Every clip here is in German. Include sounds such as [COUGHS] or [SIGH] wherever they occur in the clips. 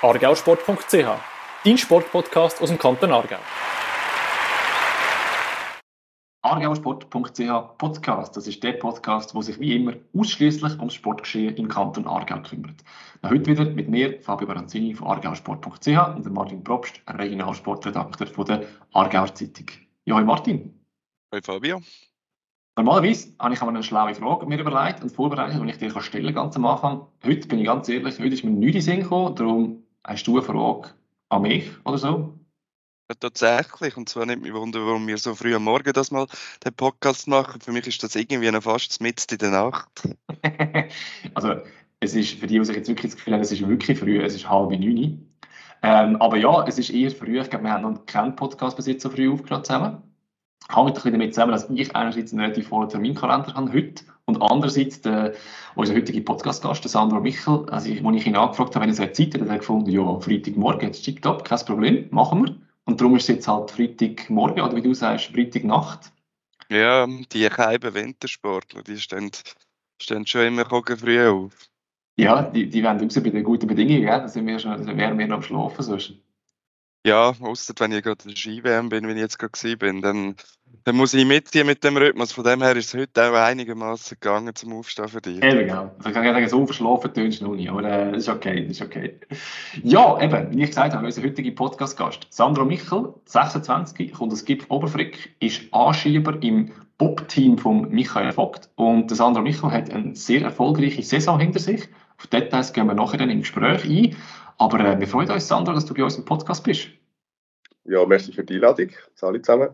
argausport.ch, dein Sportpodcast aus dem Kanton Aargau. argausport.ch Podcast, das ist der Podcast, der sich wie immer ausschließlich ums Sportgeschehen im Kanton Aargau kümmert. Auch heute wieder mit mir, Fabio Baranzini von argausport.ch und Martin Probst, Regionalsportredakteur von der Aargauer Zeitung. Ja, hi Martin. Hi Fabio. Normalerweise habe ich eine schlaue Frage mir überlegt und vorbereitet, die ich dir stellen kann, ganz am Anfang. Heute bin ich ganz ehrlich, heute ist mir nichts in den Sinn gekommen, darum Hast du eine Frage an mich oder so? Ja, tatsächlich. Und zwar nicht mich wundern, warum wir so früh am Morgen das mal den Podcast machen. Für mich ist das irgendwie noch fast mitten in der Nacht. [LAUGHS] also, es ist, für die, die sich jetzt wirklich das Gefühl haben, es ist wirklich früh, es ist halb neun. Ähm, aber ja, es ist eher früh. Ich glaube, wir haben noch keinen Podcast bis jetzt so früh aufgenommen zusammen. Hängt ein bisschen damit zusammen, dass ich einerseits einen relativ vollen Terminkalender habe heute und andererseits der, unser heutiger Podcast-Gast, der Sandro Michel, also ich, als ich ihn angefragt habe, wenn er so Zeit hat, hat er gefunden, ja, Freitagmorgen, jetzt schickt ab, kein Problem, machen wir. Und darum ist es jetzt halt Freitagmorgen, oder wie du sagst, Freitagnacht. Ja, die Keiben Wintersportler, die stehen, stehen schon immer früh auf. Ja, die, die werden raus bei den guten Bedingungen, gell? da sind wir schon, da wären wir noch am Schlafen sonst. Ja, außer wenn ich gerade in der Ski-WM bin, wie ich jetzt gerade bin, dann, dann muss ich mitziehen mit dem Rhythmus. Von dem her ist es heute auch einigermaßen gegangen zum Aufstehen für dich. Eben, genau. Also ich kann sagen, so verschlafen tönst du noch nicht, aber äh, ist okay, ist okay. Ja, eben, wie ich gesagt habe, unser heutiger Podcast-Gast, Sandro Michel, 26, kommt aus Gipf Oberfrick, ist Anschieber im Bob-Team von Michael Vogt und Sandro Michel hat eine sehr erfolgreiche Saison hinter sich. Auf Details gehen wir nachher dann im Gespräch ein. Aber äh, wir freuen uns, Sandro, dass du bei uns im Podcast bist. Ja, merci für die Einladung. Alle zusammen.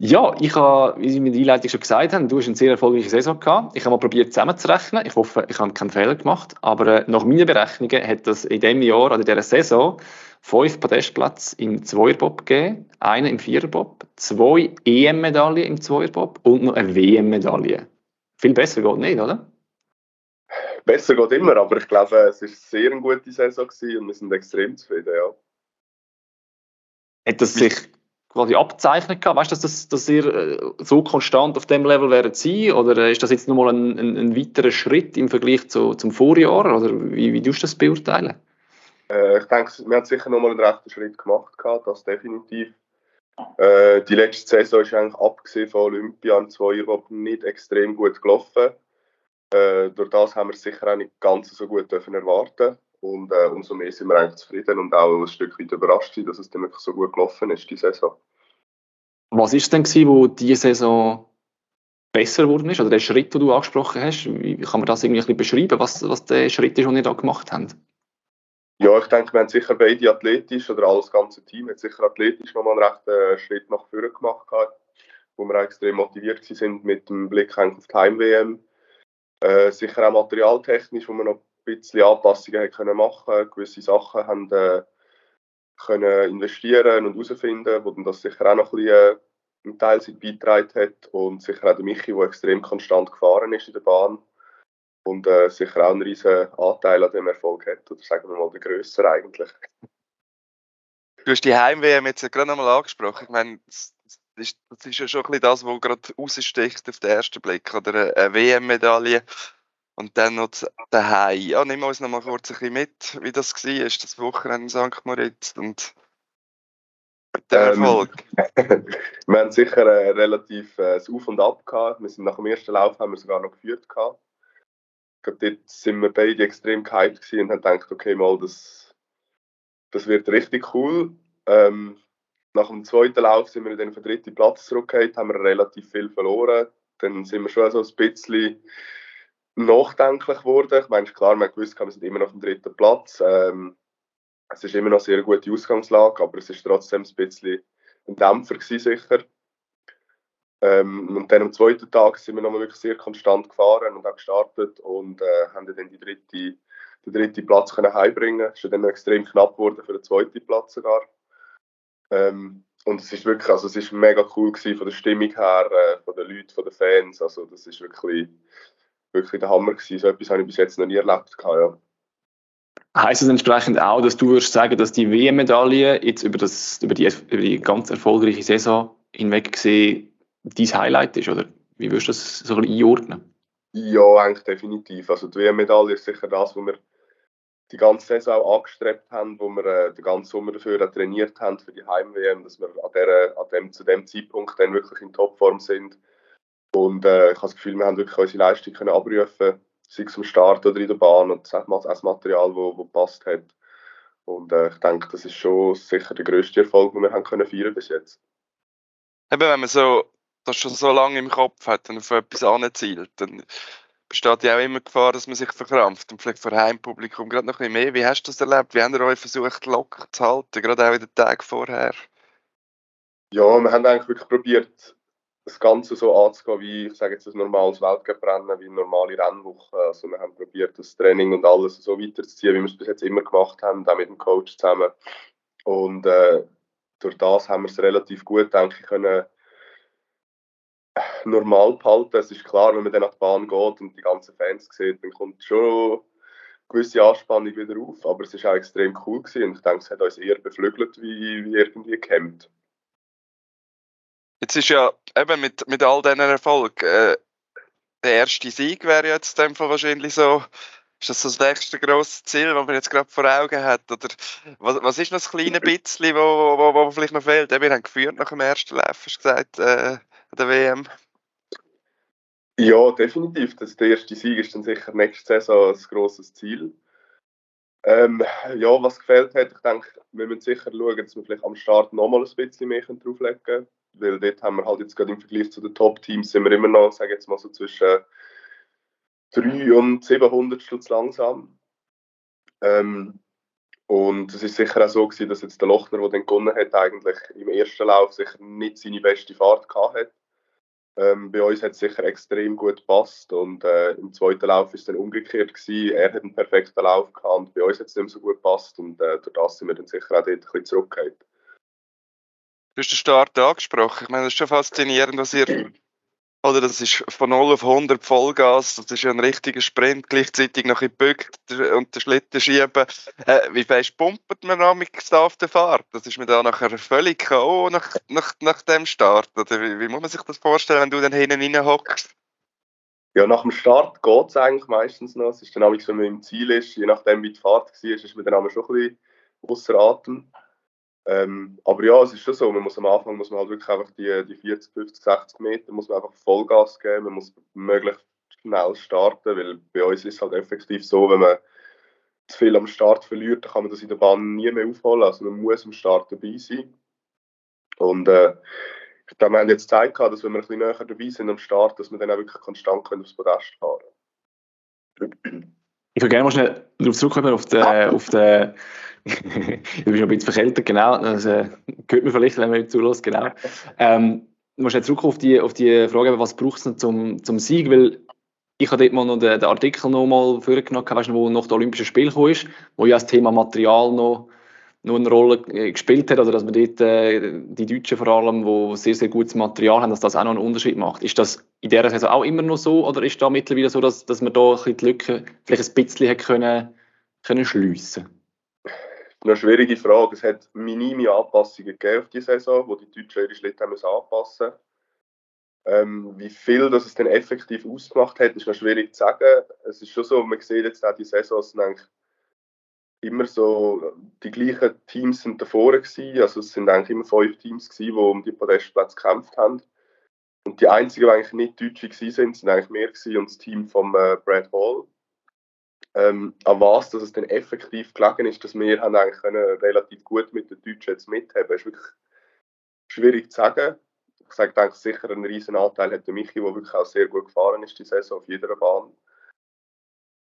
Ja, ich habe, wie Sie mir die Einleitung schon gesagt haben, du hast eine sehr erfolgreiche Saison gehabt. Ich habe mal probiert zusammenzurechnen. Ich hoffe, ich habe keinen Fehler gemacht. Aber äh, nach meinen Berechnungen hat es in diesem Jahr oder in dieser Saison fünf Podestplätze im Zweierbob gegeben, einen im Viererbob, zwei EM-Medaillen im Zweierbob und noch eine WM-Medaille. Viel besser geht nicht, oder? Besser geht immer, aber ich glaube, es war sehr eine gute Saison und wir sind extrem zufrieden, ja. Hat das sich quasi abzeichnet gehabt? Weißt du, dass, das, dass ihr äh, so konstant auf dem Level werdet sein? Oder ist das jetzt nochmal ein, ein, ein weiterer Schritt im Vergleich zu, zum Vorjahr? Oder wie, wie tust du das beurteilen? Äh, ich denke, wir haben sicher nochmal einen rechten Schritt gemacht, gehabt, das definitiv. Äh, die letzte Saison ist eigentlich abgesehen von Olympia und zwei Jahren nicht extrem gut gelaufen. Äh, durch das haben wir sicher auch nicht ganz so gut dürfen erwarten und äh, umso mehr sind wir eigentlich zufrieden und auch ein Stück weit überrascht sind, dass es dann wirklich so gut gelaufen ist, die Saison. Was ist denn gewesen, wo diese Saison besser geworden ist? Oder der Schritt, den du angesprochen hast, wie kann man das irgendwie ein bisschen beschreiben, was, was der Schritt ist, den ihr da gemacht habt? Ja, ich denke, wir haben sicher beide athletisch, oder alles ganze Team hat sicher athletisch nochmal einen rechten äh, Schritt nach vorne gemacht, wo wir auch extrem motiviert sind mit dem Blick auf die Heim-WM. Äh, sicher auch materialtechnisch, wo wir noch bisschen Anpassungen können machen gewisse Sachen haben äh, können investieren und herausfinden, wo dann das sicher auch noch ein bisschen äh, einen Teil beigetragen hat und sicher auch der Michi, der extrem konstant gefahren ist in der Bahn und äh, sicher auch einen riesen Anteil an dem Erfolg hat, oder sagen wir mal der grösser eigentlich. Du hast die Heim-WM jetzt gerade nochmal angesprochen. Ich meine, ist, das ist ja schon ein bisschen das, was gerade raussticht auf den ersten Blick. Oder eine WM-Medaille und dann noch daheim. Ja, nimm uns noch mal kurz ein bisschen mit, wie das war, ist das Wochenende in St. Moritz und der ähm, Erfolg. [LAUGHS] wir haben sicher äh, relativ äh, Auf und Ab gehabt. Wir sind nach dem ersten Lauf haben wir sogar noch geführt gehabt. Ich glaube, dort sind wir beide extrem gehypt und haben gedacht, okay, mal, das, das wird richtig cool. Ähm, nach dem zweiten Lauf sind wir dann auf den dritten Platz zurückgekehrt, haben wir relativ viel verloren. Dann sind wir schon so ein bisschen nachdenklich geworden. Ich meine, klar, man gewusst, wir sind immer noch auf dem dritten Platz. Ähm, es ist immer noch eine sehr gute Ausgangslage, aber es ist trotzdem ein bisschen ein Dämpfer gewesen, sicher. Ähm, und dann am zweiten Tag sind wir nochmal wirklich sehr konstant gefahren und auch gestartet und äh, haben dann die dritte, den dritten Platz können heimbringen. Es ist dann extrem knapp geworden für den zweiten Platz sogar. Ähm, und es ist wirklich, also es ist mega cool gewesen von der Stimmung her, äh, von den Leuten, von den Fans. Also das ist wirklich wirklich der Hammer gewesen. So etwas habe ich bis jetzt noch nie erlebt. Ja. Heißt das entsprechend auch, dass du würdest sagen, dass die WM-Medaille jetzt über, das, über, die, über die ganz erfolgreiche Saison hinweg gesehen dein Highlight ist? Oder wie würdest du das so ein einordnen? Ja, eigentlich definitiv. Also die WM-Medaille ist sicher das, was wir die ganze Saison auch angestrebt haben, wo wir äh, den ganzen Sommer dafür trainiert haben für die Heim-WM, dass wir an, der, an dem, zu dem Zeitpunkt dann wirklich in Topform sind. Und äh, ich habe das Gefühl, wir haben wirklich unsere Leistung können abrufen, sei es am Start oder in der Bahn und das Material, das gepasst hat. Und äh, ich denke, das ist schon sicher der grösste Erfolg, den wir haben können feiern bis jetzt. Eben, wenn man so das schon so lange im Kopf hat und auf etwas anzielt, dann besteht ja auch immer Gefahr, dass man sich verkrampft und vielleicht vor Heimpublikum gerade noch ein bisschen mehr. Wie hast du das erlebt? Wie habt ihr euch versucht, locker zu halten, gerade auch in den Tagen vorher? Ja, wir haben eigentlich wirklich probiert, das Ganze so anzugehen, wie ich sage jetzt ein normales Weltcuprennen, wie eine normale Rennwoche. Also wir haben probiert, das Training und alles so weiterzuziehen, wie wir es bis jetzt immer gemacht haben, auch mit dem Coach zusammen. Und äh, durch das haben wir es relativ gut, denke ich, können normal behalten. Es ist klar, wenn man dann nach der Bahn geht und die ganzen Fans sieht, dann kommt schon eine gewisse Anspannung wieder auf. Aber es war auch extrem cool gewesen und ich denke, es hat uns eher beflügelt wie, wie irgendwie gehemmt. Jetzt ist ja eben mit, mit all diesen Erfolgen, äh, der erste Sieg wäre jetzt in wahrscheinlich so, ist das so das nächste grosse Ziel, das man jetzt gerade vor Augen hat? Oder was, was ist noch das kleine bisschen, wo, wo, wo vielleicht noch fehlt? Wir haben geführt nach dem ersten Lauf, hast du gesagt, äh, der WM. Ja, definitiv. Das, der erste Sieg ist dann sicher nächste Saison ein grosses Ziel. Ähm, ja, was gefällt hat, ich denke, wir müssen sicher schauen, dass wir vielleicht am Start nochmal ein bisschen mehr drauflegen können. Weil dort haben wir halt jetzt gerade im Vergleich zu den Top-Teams sind wir immer noch, sage jetzt mal so zwischen 3 und 700 Stutz langsam. Ähm, und es ist sicher auch so gewesen, dass jetzt der Lochner, der dann gewonnen hat, eigentlich im ersten Lauf sicher nicht seine beste Fahrt gehabt hat. Ähm, bei uns hat es sicher extrem gut gepasst und äh, im zweiten Lauf ist es dann umgekehrt gewesen. Er hat einen perfekten Lauf gehabt und bei uns hat es nicht mehr so gut gepasst und äh, durch das sind wir dann sicher auch dort ein bisschen zurückgekehrt. Du hast den Start angesprochen. Ich meine, das ist schon faszinierend, was ihr [CLEARS THROAT] oder das ist von 0 auf 100 Vollgas, das ist ja ein richtiger Sprint, gleichzeitig noch in Bück und den Schlitten schieben. Äh, wie fest pumpert man noch mit auf der Fahrt? Das ist mir da nachher völlig K.O. Nach, nach, nach dem Start. Oder wie, wie, muss man sich das vorstellen, wenn du dann hinten rein hockst? Ja, nach dem Start geht es eigentlich meistens noch. Es ist dann wenn man im Ziel ist, je nachdem wie die Fahrt war, ist man dann schon ein bisschen außer Atem. Ähm, aber ja, es ist schon so, man muss am Anfang muss man halt wirklich einfach die, die 40, 50, 60 Meter muss man einfach Vollgas geben, man muss möglichst schnell starten, weil bei uns ist es halt effektiv so, wenn man zu viel am Start verliert, dann kann man das in der Bahn nie mehr aufholen, also man muss am Start dabei sein. Und äh, da wir haben jetzt Zeit gehabt, dass wenn wir ein bisschen näher dabei sind am Start, dass wir dann auch wirklich konstant können aufs Podest fahren Ich würde gerne mal schnell darauf zurückkommen, auf den, auf den ich bin noch ein bisschen verkältet, genau. Das äh, hört man vielleicht, wenn man zulässt, genau. Ähm, musst jetzt zurück auf die, auf die Frage, was braucht es zum, zum Sieg? Weil ich habe dort mal noch den, den Artikel noch mal vorgenommen, weißt du, wo noch das Olympische Spiel kam, wo ja das Thema Material noch, noch eine Rolle äh, gespielt hat, also dass man dort äh, die Deutschen vor allem, die sehr, sehr gutes Material haben, dass das auch noch einen Unterschied macht. Ist das in dieser Saison auch immer noch so oder ist da mittlerweile so, dass, dass man da ein die Lücke vielleicht ein bisschen hat können, können schliessen eine schwierige Frage. Es hat minime Anpassungen gegeben auf die Saison, wo die Deutschen ihre Schritte haben anpassen ähm, Wie viel das es dann effektiv ausgemacht hat, ist noch schwierig zu sagen. Es ist schon so, man sieht jetzt auch die Saisons sind eigentlich immer so, die gleichen Teams sind davor gewesen. Also es sind eigentlich immer fünf Teams gewesen, die um die Podestplätze gekämpft haben. Und die einzigen, die eigentlich nicht Deutsche gewesen sind, sind eigentlich mehr gewesen und das Team von äh, Brad Hall ähm, an was dass es dann effektiv gelegen ist, dass wir haben eigentlich können relativ gut mit den Deutschen jetzt mithaben. ist wirklich schwierig zu sagen. Ich sage, denke sicher, einen riesen Anteil hat der Michi, der wirklich auch sehr gut gefahren ist, die Saison auf jeder Bahn.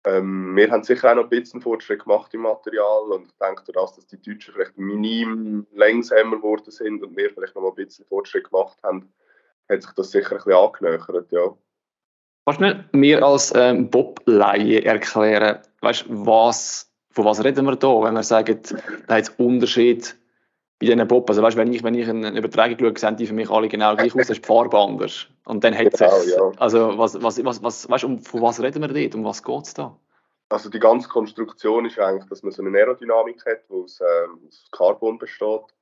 Ähm, wir haben sicher auch noch ein bisschen Fortschritt gemacht im Material und ich denke, dass die Deutschen vielleicht minim längsamer geworden sind und wir vielleicht noch ein bisschen Fortschritt gemacht haben, hat sich das sicher ein bisschen angenähert, ja. Kannst du mir als ähm, Bob-Laie erklären, weißt, was, von was reden wir da, wenn wir sagen, da hat es Unterschied bei diesen Bob? Also weißt, wenn ich, wenn ich eine Übertragung schaue, sehen die für mich alle genau gleich aus, das ist die Farbe anders. Und dann hat genau, ja. also was, was, was, was, weißt, um, von was reden wir dort, um was geht es da? Also die ganze Konstruktion ist eigentlich, dass man so eine Aerodynamik hat, die aus, ähm, aus Carbon besteht.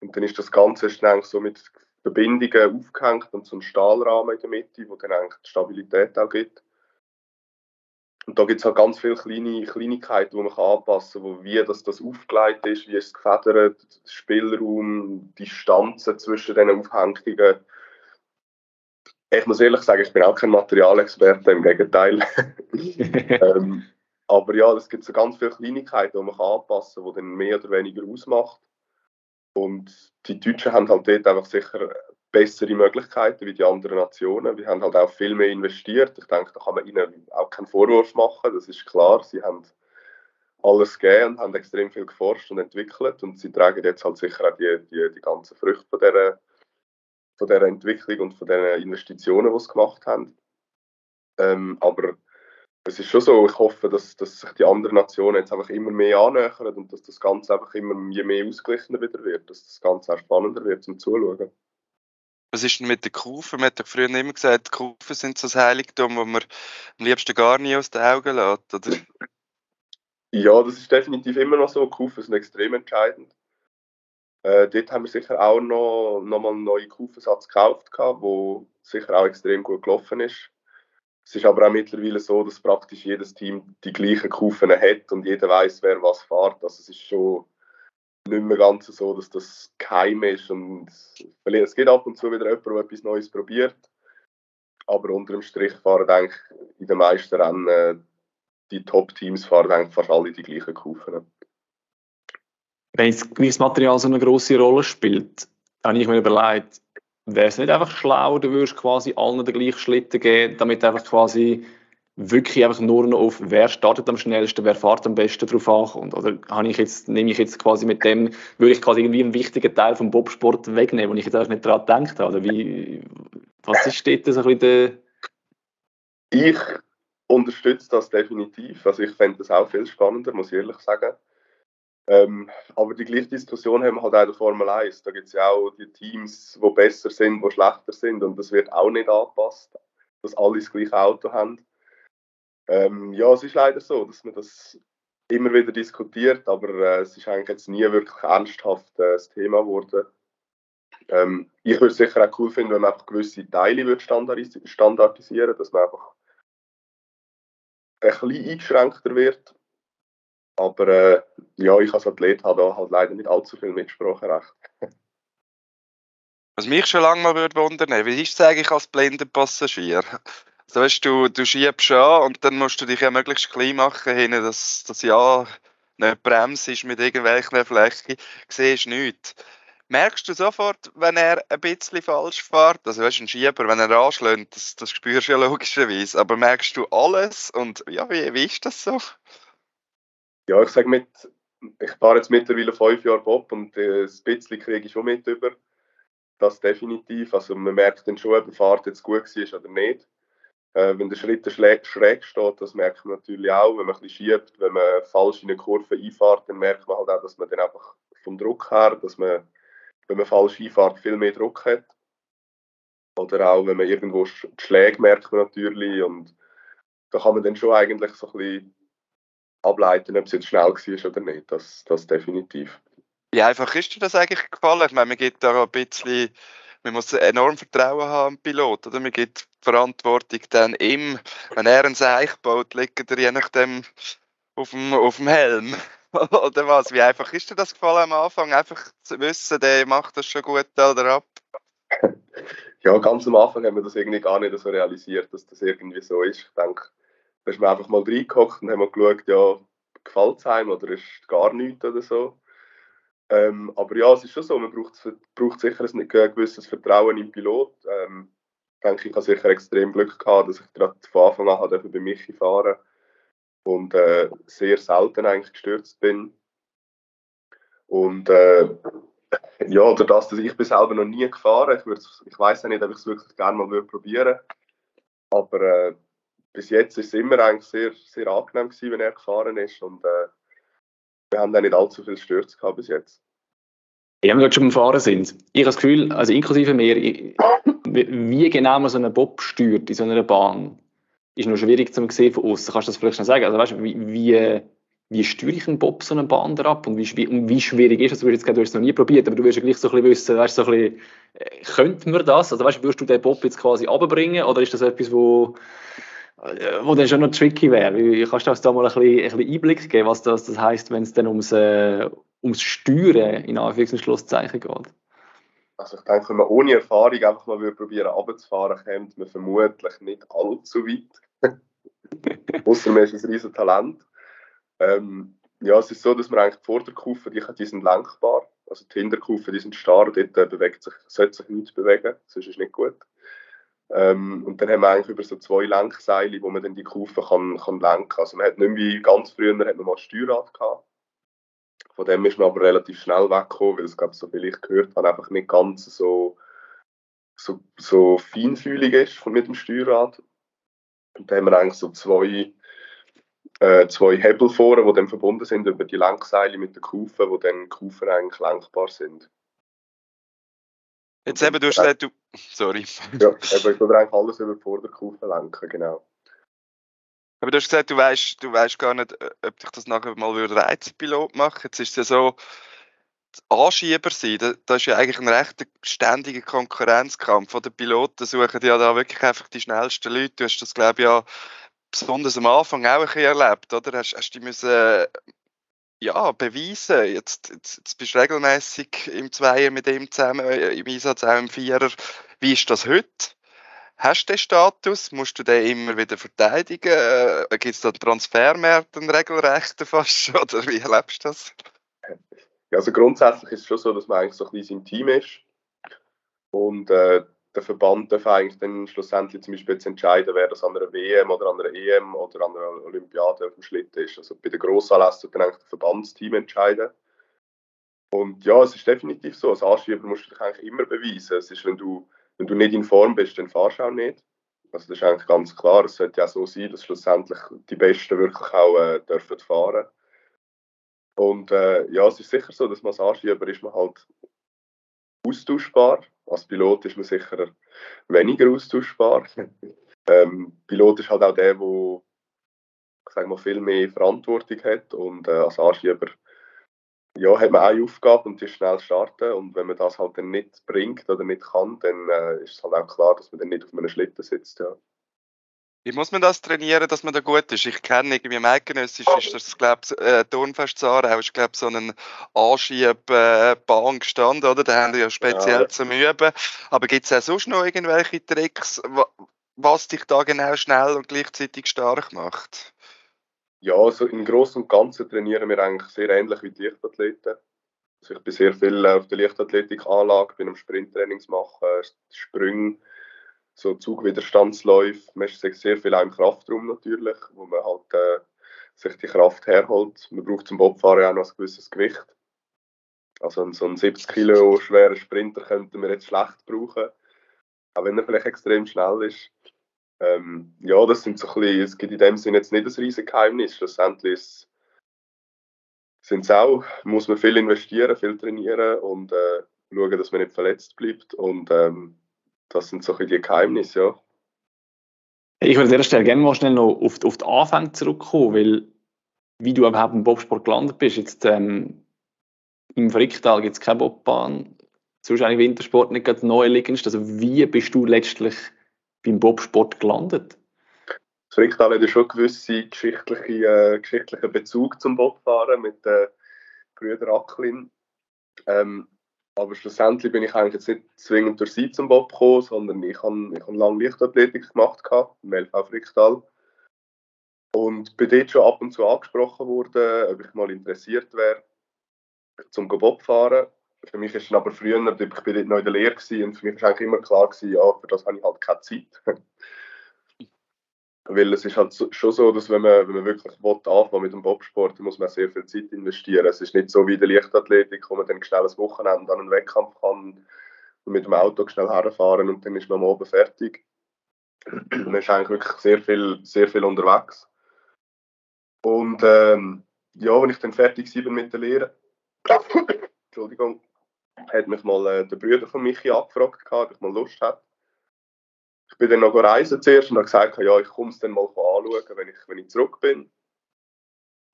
Und dann ist das Ganze ist so mit Verbindungen aufgehängt und so ein Stahlrahmen in der Mitte, wo dann eigentlich die Stabilität auch gibt. Und da gibt es halt ganz viele kleine Kleinigkeiten, die man kann anpassen kann, wie das, das aufgelegt ist, wie es gefedert, Spielraum, Distanzen zwischen den Aufhängungen. Ich muss ehrlich sagen, ich bin auch kein Materialexperte, im Gegenteil. [LAUGHS] ähm, aber ja, es gibt so ganz viele Kleinigkeiten, die man kann anpassen kann, die dann mehr oder weniger ausmacht. Und die Deutschen haben halt dort einfach sicher bessere Möglichkeiten wie die anderen Nationen. Wir haben halt auch viel mehr investiert. Ich denke, da kann man ihnen auch keinen Vorwurf machen. Das ist klar. Sie haben alles gegeben und haben extrem viel geforscht und entwickelt. Und sie tragen jetzt halt sicher auch die, die, die ganzen Früchte von dieser, von dieser Entwicklung und von den Investitionen, die sie gemacht haben. Ähm, aber es ist schon so, ich hoffe, dass, dass sich die anderen Nationen jetzt einfach immer mehr annähern und dass das Ganze einfach immer je mehr ausgeglichener wieder wird, dass das Ganze auch spannender wird zum Zuschauen. Was ist denn mit den Kufen? Man hat doch früher immer gesagt, die Kufen sind so das Heiligtum, das man am liebsten gar nie aus den Augen lässt, oder? Ja, das ist definitiv immer noch so. Kufen sind extrem entscheidend. Äh, dort haben wir sicher auch noch, noch mal einen neuen Kufensatz gekauft, der sicher auch extrem gut gelaufen ist. Es ist aber auch mittlerweile so, dass praktisch jedes Team die gleichen Kufen hat und jeder weiß, wer was fährt. Also es ist schon nicht mehr ganz so, dass das geheim ist. Und es gibt ab und zu wieder jemand, der etwas Neues probiert. Aber unter dem Strich fahren eigentlich in den meisten Rennen die Top-Teams fahren eigentlich fast alle die gleichen Kufen. Wenn gewisses Material so eine große Rolle spielt, habe ich mir überlegt, wäre es nicht einfach schlau, du würdest quasi allen den gleichen Schlitten geben, damit einfach quasi wirklich einfach nur noch auf, wer startet am schnellsten, wer fährt am besten drauf ankommt? Oder habe ich jetzt, nehme ich jetzt quasi mit dem, würde ich quasi irgendwie einen wichtigen Teil vom Bobsport wegnehmen, wo ich jetzt einfach nicht daran gedacht habe? Oder wie, was ist dort so ein bisschen der... Ich unterstütze das definitiv. Also ich fände das auch viel spannender, muss ich ehrlich sagen. Ähm, aber die gleiche Diskussion haben wir halt auch in der Formel 1. Da gibt es ja auch die Teams, die besser sind, die schlechter sind und das wird auch nicht angepasst, dass alle das gleiche Auto haben. Ähm, ja, es ist leider so, dass man das immer wieder diskutiert, aber äh, es ist eigentlich jetzt nie wirklich ernsthaft äh, das Thema geworden. Ähm, ich würde es sicher auch cool finden, wenn man einfach gewisse Teile würde standardis standardisieren dass man einfach ein bisschen eingeschränkter wird. Aber äh, ja, ich als Athlet habe da halt leider nicht allzu viel Mitspracherecht. Was mich schon lange mal würde wundern, wie ist es eigentlich als blinder Passagier? Also weißt, du, du schiebst an und dann musst du dich ja möglichst klein machen, dass das ja nicht bremst ist mit irgendwelchen Flächen, siehst nichts. Merkst du sofort, wenn er ein bisschen falsch fährt? Also weißt du, ein Schieber, wenn er anschlägt, das, das spürst du ja logischerweise, aber merkst du alles und ja, wie, wie ist das so? Ja, ich sage mit, ich fahre jetzt mittlerweile fünf Jahre Bob und äh, ein bisschen kriege ich schon mit über. Das definitiv. Also man merkt dann schon, ob die Fahrt jetzt gut war oder nicht. Äh, wenn der Schritt schräg, schräg steht, das merkt man natürlich auch. Wenn man ein bisschen schiebt, wenn man falsch in eine Kurve einfährt, dann merkt man halt auch, dass man dann einfach vom Druck her, dass man, wenn man falsch einfährt, viel mehr Druck hat. Oder auch, wenn man irgendwo Schläge merkt man natürlich und da kann man dann schon eigentlich so ein bisschen ableiten, ob es jetzt schnell war oder nicht. Das, das definitiv. Wie einfach ist dir das eigentlich gefallen? Ich meine, man gibt da ein bisschen man muss enorm Vertrauen haben im Pilot, oder? Man gibt Verantwortung dann ihm, wenn er ein Seich baut, liegt er je nachdem auf dem, auf dem Helm. [LAUGHS] oder was? Wie einfach ist dir das gefallen am Anfang? Einfach zu wissen, der macht das schon gut oder ab? [LAUGHS] ja, ganz am Anfang haben wir das irgendwie gar nicht so realisiert, dass das irgendwie so ist. Ich denke, da ist man einfach mal reingeguckt und haben geschaut, ja, gefällt es einem oder ist gar nichts oder so. Ähm, aber ja, es ist schon so, man braucht, braucht sicher ein gewisses Vertrauen im Pilot. Ähm, ich denke, ich habe sicher extrem Glück gehabt, dass ich gerade von Anfang an bei Michi fahren und äh, sehr selten eigentlich gestürzt bin. Und äh, [LAUGHS] ja, oder das, dass ich bin selber noch nie gefahren. Ich, ich weiß nicht, ob ich es wirklich gerne mal probieren würde. Aber äh, bis jetzt ist es immer eigentlich sehr, sehr angenehm gewesen, wenn er gefahren ist. Und äh, wir haben da nicht allzu viel Stürze gehabt bis jetzt. Ja, wenn wir schon beim Fahren sind. Ich habe das Gefühl, also inklusive mir, wie genau man so einen Bob steuert in so einer Bahn, ist noch schwierig zu sehen von außen. Kannst du das vielleicht schon sagen? Also weißt du, wie, wie, steuere ich einen Bob so einen Bahn ab und wie, und wie schwierig ist das? Du hast es noch nie probiert, aber du wirst ja gleich so ein bisschen wissen, weißt, so ein bisschen, äh, könnte man das? Also weißt, würdest du den Bob jetzt quasi abbringen oder ist das etwas, wo wo dann schon noch tricky wäre. Wie kannst du uns da mal ein bisschen, ein bisschen Einblick geben, was das, das heisst, wenn es dann ums, äh, ums Steuern in Anführungs- und Schlusszeichen geht? Also ich denke, wenn man ohne Erfahrung einfach mal würde probieren runterzufahren, kommt man vermutlich nicht allzu weit. [LAUGHS] Außer man ist ein riesen Talent. Ähm, ja, es ist so, dass man eigentlich die Vorderkufen, die, die sind lenkbar. Also die Hinterkufen, die sind starr, dort äh, bewegt sich, sollte sich nichts bewegen, sonst ist es nicht gut. Ähm, und dann haben wir eigentlich über so zwei Lenkseile, wo man dann die Kufen kann, kann lenken kann. Also man hat nicht wie ganz früher hat man mal Steuerrad gehabt. Von dem ist man aber relativ schnell weggekommen, weil es, glaube so viel ich gehört habe, einfach nicht ganz so, so, so feinfühlig ist mit dem Steuerrad. Und da haben wir eigentlich so zwei, äh, zwei Hebel vorne, die dann verbunden sind über die Lenkseile mit den Kufen, wo dann die Kufen eigentlich lenkbar sind. Jetzt eben, du hast gesagt, du. [LAUGHS] Sorry. Ja, eben, ich würde eigentlich alles über die Vorderkufe lenken, genau. Aber du hast gesagt, du weißt, du weißt gar nicht, äh, ob dich das nachher mal würde reizen, Pilot machen. Jetzt ist es ja so, Anschieber sein, da, da ist ja eigentlich ein recht ständiger Konkurrenzkampf. Die Piloten suchen ja da wirklich einfach die schnellsten Leute. Du hast das, glaube ich, ja besonders am Anfang auch ein bisschen erlebt, oder? Hast, hast du müssen ja, beweisen. Jetzt, jetzt, jetzt bist du regelmäßig im Zweier mit ihm zusammen, äh, im Einsatz auch im Vierer. Wie ist das heute? Hast du den Status? Musst du den immer wieder verteidigen? Äh, Gibt es da Transfermärkte, regelrechte fast? [LAUGHS] Oder wie erlebst du das? Ja, also grundsätzlich ist es schon so, dass man eigentlich so ein bisschen im Team ist. Und äh, der Verband darf eigentlich dann schlussendlich zum Beispiel jetzt entscheiden, wer das an einer WM oder an einer EM oder an einer Olympiade auf dem Schlitten ist. Also bei den Grossanlässen dann eigentlich das Verbandsteam entscheiden. Und ja, es ist definitiv so, als Anschieber musst du dich eigentlich immer beweisen. Es ist, wenn du, wenn du nicht in Form bist, dann fahrst du auch nicht. Also das ist eigentlich ganz klar. Es sollte ja so sein, dass schlussendlich die Besten wirklich auch äh, dürfen fahren. Und äh, ja, es ist sicher so, dass man als Anschieber ist man halt austauschbar. Als Pilot ist man sicher weniger austauschbar. [LAUGHS] ähm, Pilot ist halt auch der, der mal, viel mehr Verantwortung hat und äh, als Anschieber ja, hat man eine Aufgabe und die ist schnell starten und wenn man das halt dann nicht bringt oder nicht kann, dann äh, ist es halt auch klar, dass man dann nicht auf einem Schlitten sitzt. Ja. Wie muss man das trainieren, dass man da gut ist? Ich kenne irgendwie im Eidgenössisch ist das, glaube ich, äh, Turnfest Sarau ist, glaube so einen Anschieb-Bahn äh, gestanden, oder? Da haben die ja speziell ja. zum Üben. Aber gibt es auch sonst noch irgendwelche Tricks, was dich da genau schnell und gleichzeitig stark macht? Ja, also im Großen und Ganzen trainieren wir eigentlich sehr ähnlich wie die Leichtathleten. Also ich bin sehr viel auf der Leichtathletikanlage, bin am Sprinttrainings machen, Sprünge, so Zugwiderstandsläufe. Man ist sehr viel auch im Kraftraum natürlich, wo man halt äh, sich die Kraft herholt. Man braucht zum Bobfahren auch noch ein gewisses Gewicht. Also so einen 70 Kilo schweren Sprinter könnten wir jetzt schlecht brauchen. Auch wenn er vielleicht extrem schnell ist. Ähm, ja, das sind so ein bisschen, es gibt in dem Sinne jetzt nicht ein riesiges Geheimnis. Schlussendlich sind es auch, muss man viel investieren, viel trainieren und äh, schauen, dass man nicht verletzt bleibt. Und ähm, das sind so die Geheimnisse, ja. Ich würde an dieser Stelle gerne mal schnell noch auf, auf die Anfänge zurückkommen, weil wie du überhaupt im Bobsport gelandet bist, jetzt ähm, im Fricktal gibt es keine Bobbahn, sonst eigentlich Wintersport nicht gerade neu liegend. Also wie bist du letztlich beim Bobsport gelandet? Das Fricktal hat ja schon gewisse geschichtliche, äh, geschichtlichen Bezug zum Bobfahren mit den äh, Brüdern Acklin. Ähm, aber schlussendlich bin ich eigentlich jetzt nicht zwingend durch sie zum Bob gekommen, sondern ich habe ich hab lange Leichtathletik gemacht, im LV Fricktal. Und bin dort schon ab und zu angesprochen worden, ob ich mal interessiert wäre, zum Bob fahren. Für mich ist es aber früher, ich bin dort noch in der Lehre und für mich war eigentlich immer klar, gewesen, ja, für das habe ich halt keine Zeit. [LAUGHS] Weil es ist halt so, schon so, dass wenn man, wenn man wirklich anfangen mit dem Bobsport, muss man sehr viel Zeit investieren. Es ist nicht so wie in der Leichtathletik, wo man dann schnell ein Wochenende an einen Wettkampf kann und mit dem Auto schnell herfahren und dann ist man am Abend fertig. man ist eigentlich wirklich sehr viel, sehr viel unterwegs. Und ähm, ja, wenn ich dann fertig war mit der Lehre, [COUGHS] Entschuldigung, hat mich mal äh, der Bruder von Michi angefragt, ob ich mal Lust hätte ich bin dann noch reisen zuerst und habe gesagt, ja, ich komme es dann mal anschauen, wenn ich, wenn ich zurück bin.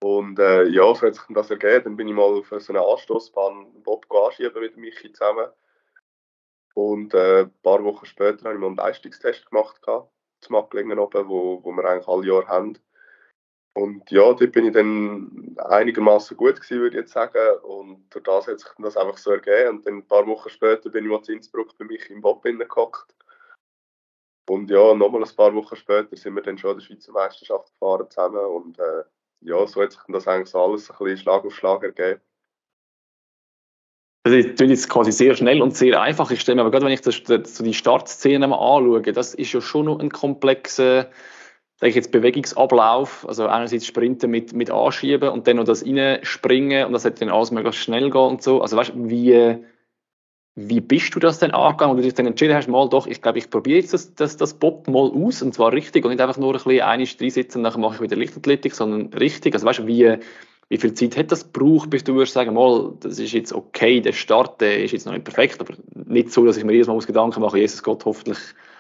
Und äh, ja, so hat sich das ergeben. Dann bin ich mal auf so eine Anstoßbahn Bob anschieben mit Michi zusammen. Und äh, ein paar Wochen später habe ich mal einen Leistungstest gemacht. Gehabt. zu Macklingen oben, wo, wo wir eigentlich alle Jahre haben. Und ja, dort bin ich dann einigermaßen gut gewesen, würde ich jetzt sagen. Und durch das hat sich das einfach so ergeben. Und dann ein paar Wochen später bin ich mal zu Innsbruck bei mich im Bob gehockt. Und ja, nochmal ein paar Wochen später sind wir dann schon an der Schweizer Meisterschaft gefahren zusammen. Und äh, ja, so hat sich das eigentlich alles ein bisschen Schlag auf Schlag ergeben. Das ist jetzt quasi sehr schnell und sehr einfach. Ich stelle mir aber gerade, wenn ich das, das, so die Startszene mal anschaue, das ist ja schon noch ein komplexer sage ich jetzt, Bewegungsablauf, also einerseits Sprinten mit, mit Anschieben und dann noch das Reinspringen und das hat dann alles möglichst schnell gehen und so. Also weißt du, wie, wie bist du das denn angegangen und du dich dann entschieden hast, mal doch, ich glaube, ich probiere jetzt das, das, das Bob mal aus und zwar richtig und nicht einfach nur ein bisschen einig reinsitzen und dann mache ich wieder Lichtathletik, sondern richtig. Also weißt du, wie, wie viel Zeit hat das gebraucht, bis du würdest sagen, mal, das ist jetzt okay, der Start der ist jetzt noch nicht perfekt, aber nicht so, dass ich mir jedes Mal Gedanken mache, Jesus Gott, hoffentlich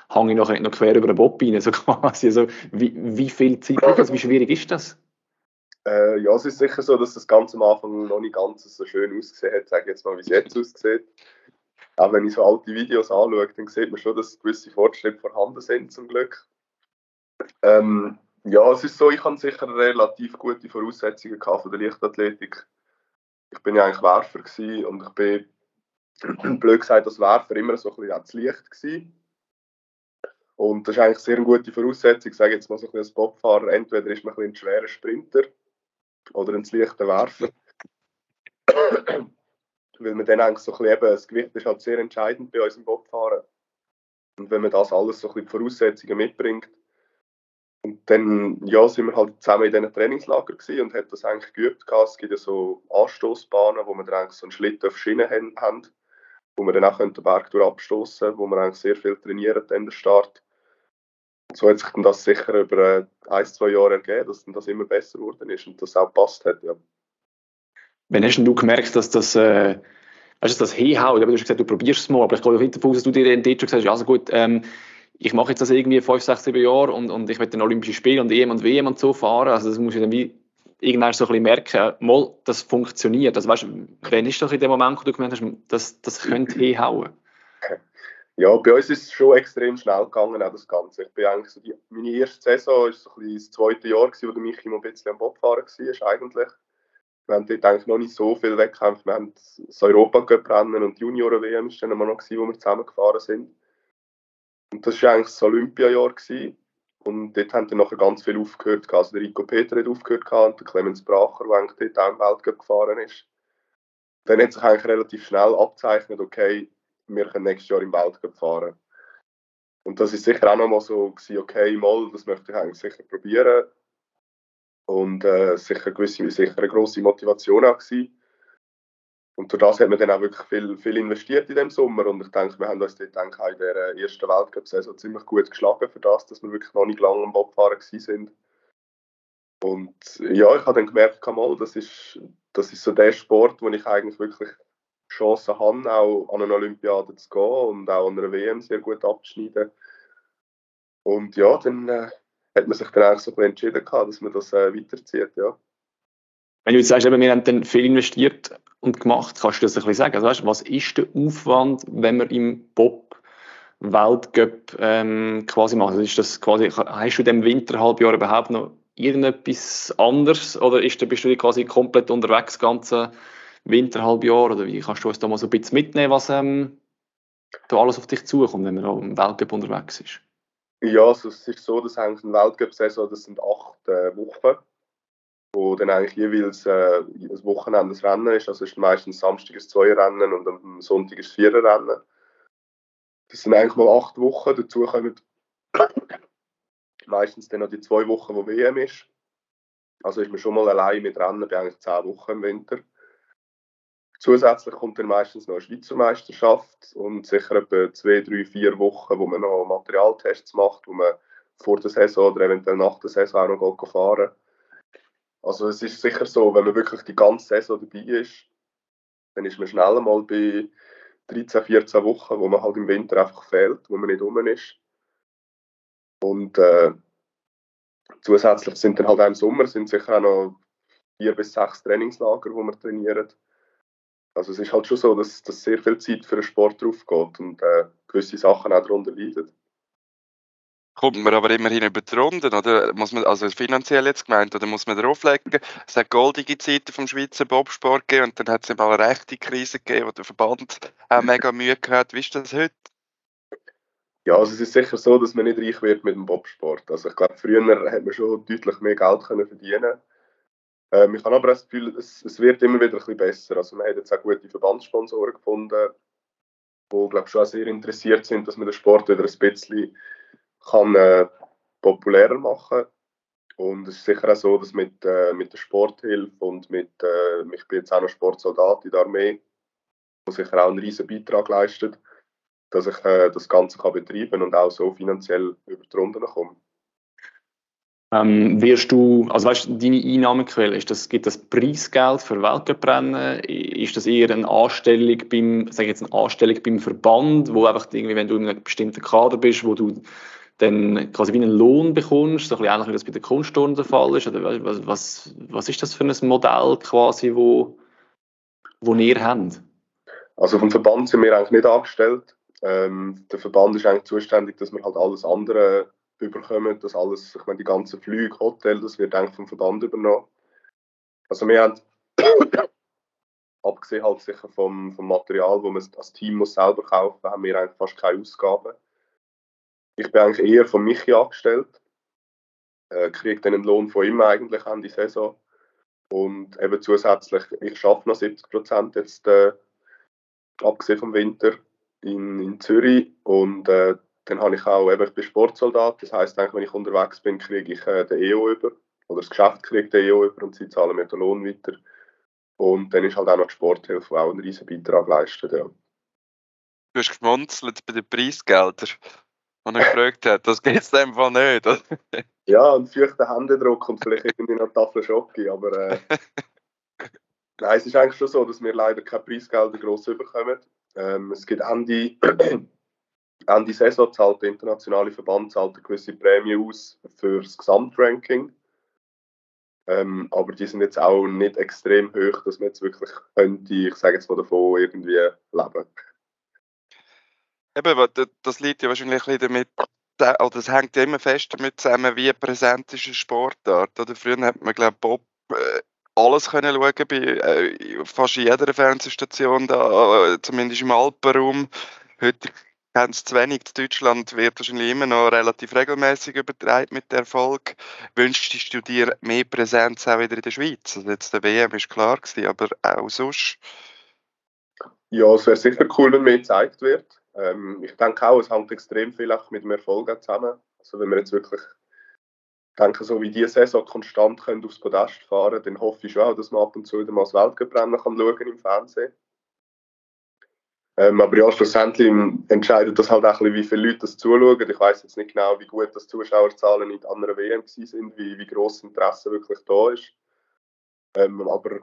hänge ich noch, noch quer über den Bob rein, [LAUGHS] so quasi. Also, wie, wie viel Zeit braucht das? Wie schwierig ist das? Äh, ja, es ist sicher so, dass das Ganze am Anfang noch nicht ganz so schön ausgesehen hat, sage jetzt mal, wie es jetzt aussieht. Auch wenn ich so alte Videos anschaue, dann sieht man schon, dass gewisse Fortschritte vorhanden sind, zum Glück. Ähm, ja, es ist so, ich habe sicher relativ gute Voraussetzungen gehabt von der Leichtathletik. Ich bin ja eigentlich Werfer und ich bin, [CLEARS THROAT] blöd gesagt, als Werfer immer so ein bisschen ans Licht gewesen. Und das ist eigentlich sehr eine gute Voraussetzung. Ich sage jetzt mal so ein bisschen als Bobfahrer, entweder ist man ein, ein schwerer Sprinter oder ein leichter Werfer. Weil man dann eigentlich so ein bisschen eben, das Gewicht ist halt sehr entscheidend bei uns im Bobfahren. Und wenn man das alles so ein bisschen die Voraussetzungen mitbringt, und dann ja, sind wir halt zusammen in diesen Trainingslager gewesen und hat das eigentlich geübt. Es gibt ja so Anstoßbahnen, wo wir dann eigentlich so einen Schlitten auf Schienen haben, wo wir dann auch den Berg durch abstoßen, wo wir eigentlich sehr viel trainieren an der Start so hat sich dann das sicher über äh, ein, zwei Jahre ergeben, dass dann das immer besser geworden ist und das auch passt hat, ja. Wann hast du gemerkt, dass das, äh, du, das hinhaut? Du hast gesagt, du probierst es mal, aber ich glaube hinter dass du dir dann dort schon gesagt hast, also gut, ähm, ich mache jetzt das irgendwie fünf, sechs, sieben Jahre und, und ich werde dann Olympische Spiele und EM und WM und so fahren, also das muss ich dann wie irgendwann so ein bisschen merken, mal, das funktioniert. Also weißt wann ist das in dem Moment, wo du gemerkt hast, das, das könnte hinhauen? Ja, bei uns ist es schon extrem schnell gegangen, auch das Ganze. Ich bin eigentlich so die, meine erste Saison ist so ein das zweite Jahr gewesen, wo der Michi noch ein bisschen am Bobfahren war, eigentlich. Wir haben dort eigentlich noch nicht so viel Wettkämpfe. Wir haben das Europacup-Rennen und Junioren-WM ist noch gewesen, wo wir zusammengefahren sind. Und das war eigentlich das Olympiajahr. Und dort haben dann nachher ganz viel aufgehört. Also der Rico Peter hat aufgehört und der Clemens Bracher, der eigentlich dort auch im Weltcup gefahren ist. Dann hat sich eigentlich relativ schnell abzeichnet, okay, wir können nächstes Jahr im Weltcup fahren. Und das ist sicher auch nochmal so gewesen, okay, mal, das möchte ich eigentlich sicher probieren. Und äh, sicher, gewisse, sicher eine grosse Motivation auch gewesen. Und durch das hat man dann auch wirklich viel, viel investiert in dem Sommer. Und ich denke, wir haben uns dort denke in der ersten Weltcup-Saison ziemlich gut geschlagen für das, dass wir wirklich noch nicht lange am Bobfahren sind. Und ja, ich habe dann gemerkt, mal, das ist, das ist so der Sport, wo ich eigentlich wirklich Chancen haben, auch an eine Olympiade zu gehen und auch an einer WM sehr gut abzuschneiden. Und ja, dann äh, hat man sich dann eigentlich so entschieden, gehabt, dass man das äh, weiterzieht. Ja. Wenn du jetzt sagst, eben, wir haben dann viel investiert und gemacht, kannst du das ein bisschen sagen? Also, weißt, was ist der Aufwand, wenn man im Bob Weltcup ähm, quasi macht? Also ist das quasi, hast du dem Winterhalbjahr überhaupt noch irgendetwas anderes oder ist, bist du quasi komplett unterwegs, ganze Winterhalbjahr? Oder wie kannst du uns da mal so ein bisschen mitnehmen, was ähm, da alles auf dich zukommt, wenn man im Weltcup unterwegs ist? Ja, also es ist so, dass eigentlich eine Weltcup-Saison, das sind acht äh, Wochen, wo dann eigentlich jeweils äh, das Wochenende das Rennen ist. Also es ist meistens Samstag ein Zweierrennen und am Sonntag ist Viererrennen. Das sind eigentlich mal acht Wochen. Dazu kommen meistens dann noch die zwei Wochen, wo WM ist. Also ist man schon mal allein mit Rennen bei eigentlich zehn Wochen im Winter. Zusätzlich kommt dann meistens noch eine Schweizer Meisterschaft und sicher etwa zwei, drei, vier Wochen, wo man noch Materialtests macht, wo man vor der Saison oder eventuell nach der Saison auch noch fahren Also es ist sicher so, wenn man wirklich die ganze Saison dabei ist, dann ist man schnell mal bei 13, 14 Wochen, wo man halt im Winter einfach fehlt, wo man nicht rum ist. Und äh, zusätzlich sind dann halt auch im Sommer sind sicher auch noch vier bis sechs Trainingslager, wo man trainiert. Also es ist halt schon so, dass, dass sehr viel Zeit für den Sport drauf geht und äh, gewisse Sachen auch darunter leiden. kommt man aber immerhin über die Runden, oder muss man, also finanziell jetzt gemeint, oder muss man drauflegen? Es hat goldige Zeiten vom Schweizer Bobsport gegeben und dann hat es mal eine rechte Krise gegeben, wo der Verband auch mega Mühe gehabt. Wie ist das heute? Ja, also es ist sicher so, dass man nicht reich wird mit dem Bobsport. Also ich glaube, früher hat man schon deutlich mehr Geld können verdienen. Ähm, ich habe aber das Gefühl, es, es, wird immer wieder ein bisschen besser. Also man hat jetzt auch gute Verbandssponsoren gefunden, die glaube schon sehr interessiert sind, dass man den Sport wieder ein bisschen kann, äh, populärer machen und es ist sicher auch so, dass mit, äh, mit der Sporthilfe und mit, äh, ich bin jetzt auch noch Sportsoldat in der Armee, wo sicher auch einen riesen Beitrag leistet, dass ich äh, das Ganze kann betreiben und auch so finanziell über die Runden komme. Ähm, wirst du, also weißt deine Einnahmequelle, ist das, gibt das Preisgeld für Weltcuprennen? Ist das eher eine Anstellung beim, sag jetzt eine Anstellung beim Verband, wo einfach irgendwie, wenn du in einem bestimmten Kader bist, wo du dann quasi wie einen Lohn bekommst, so ein bisschen ähnlich wie das bei den Kunstturnen der Fall ist? Oder was, was, was ist das für ein Modell quasi, wo, wo ihr habt? Also vom Verband sind wir eigentlich nicht angestellt. Ähm, der Verband ist eigentlich zuständig, dass wir halt alles andere überkommen, dass alles, ich meine, die ganzen Flüge, Hotel, das wird eigentlich vom Verband übernommen. Also wir haben, [COUGHS] abgesehen halt sicher vom, vom Material, wo man als Team muss selber kaufen haben wir eigentlich fast keine Ausgaben. Ich bin eigentlich eher von Michi angestellt, äh, kriege dann einen Lohn von ihm eigentlich an die Saison und eben zusätzlich, ich arbeite noch 70 Prozent jetzt, äh, abgesehen vom Winter, in, in Zürich und äh, dann habe ich auch, eben, ich bin Sportsoldat, das heisst eigentlich, wenn ich unterwegs bin, kriege ich äh, den EO über, oder das Geschäft kriegt den EO über und sie zahlen mir den Lohn weiter. Und dann ist halt auch noch die Sporthilfe, die auch einen riesen Beitrag leistet, ja. Du hast geschmunzelt bei den Preisgeldern, und er gefragt hat, das geht es einfach nicht. [LAUGHS] ja, und feuchten Händedruck und vielleicht irgendwie noch Tafel Schocke, aber äh, [LAUGHS] nein, es ist eigentlich schon so, dass wir leider keine Preisgelder gross bekommen. Ähm, es gibt Ende Ende Saison zahlt der internationale Verband zahlt eine gewisse Prämie aus für das Gesamtranking. Ähm, aber die sind jetzt auch nicht extrem hoch, dass man jetzt wirklich könnte, ich sage jetzt mal davon, irgendwie leben. Eben, das liegt ja wahrscheinlich ein damit, oder das hängt ja immer fest damit zusammen, wie präsent ist eine Sportart. Oder früher hat man, glaube Bob äh, alles können schauen bei äh, fast jeder Fernsehstation da, äh, zumindest im Alpenraum. Heute es zu wenig. Deutschland wird wahrscheinlich immer noch relativ regelmäßig übertragen mit Erfolg. Wünschst du dir mehr Präsenz auch wieder in der Schweiz? Also jetzt der WM ist klar gewesen, aber auch sonst? Ja, es wäre sicher cool, wenn mehr gezeigt wird. Ähm, ich denke auch, es hängt extrem viel auch mit dem Erfolg zusammen. Also wenn wir jetzt wirklich denke, so wie diese Saison konstant können aufs Podest fahren dann hoffe ich schon auch, dass man ab und zu wieder mal das Weltcuprennen kann schauen im Fernsehen. Ähm, aber ja, schlussendlich entscheidet das halt auch ein bisschen, wie viele Leute das zuschauen. Ich weiß jetzt nicht genau, wie gut das Zuschauerzahlen in anderen WM sind, wie, wie gross Interesse wirklich da ist. Ähm, aber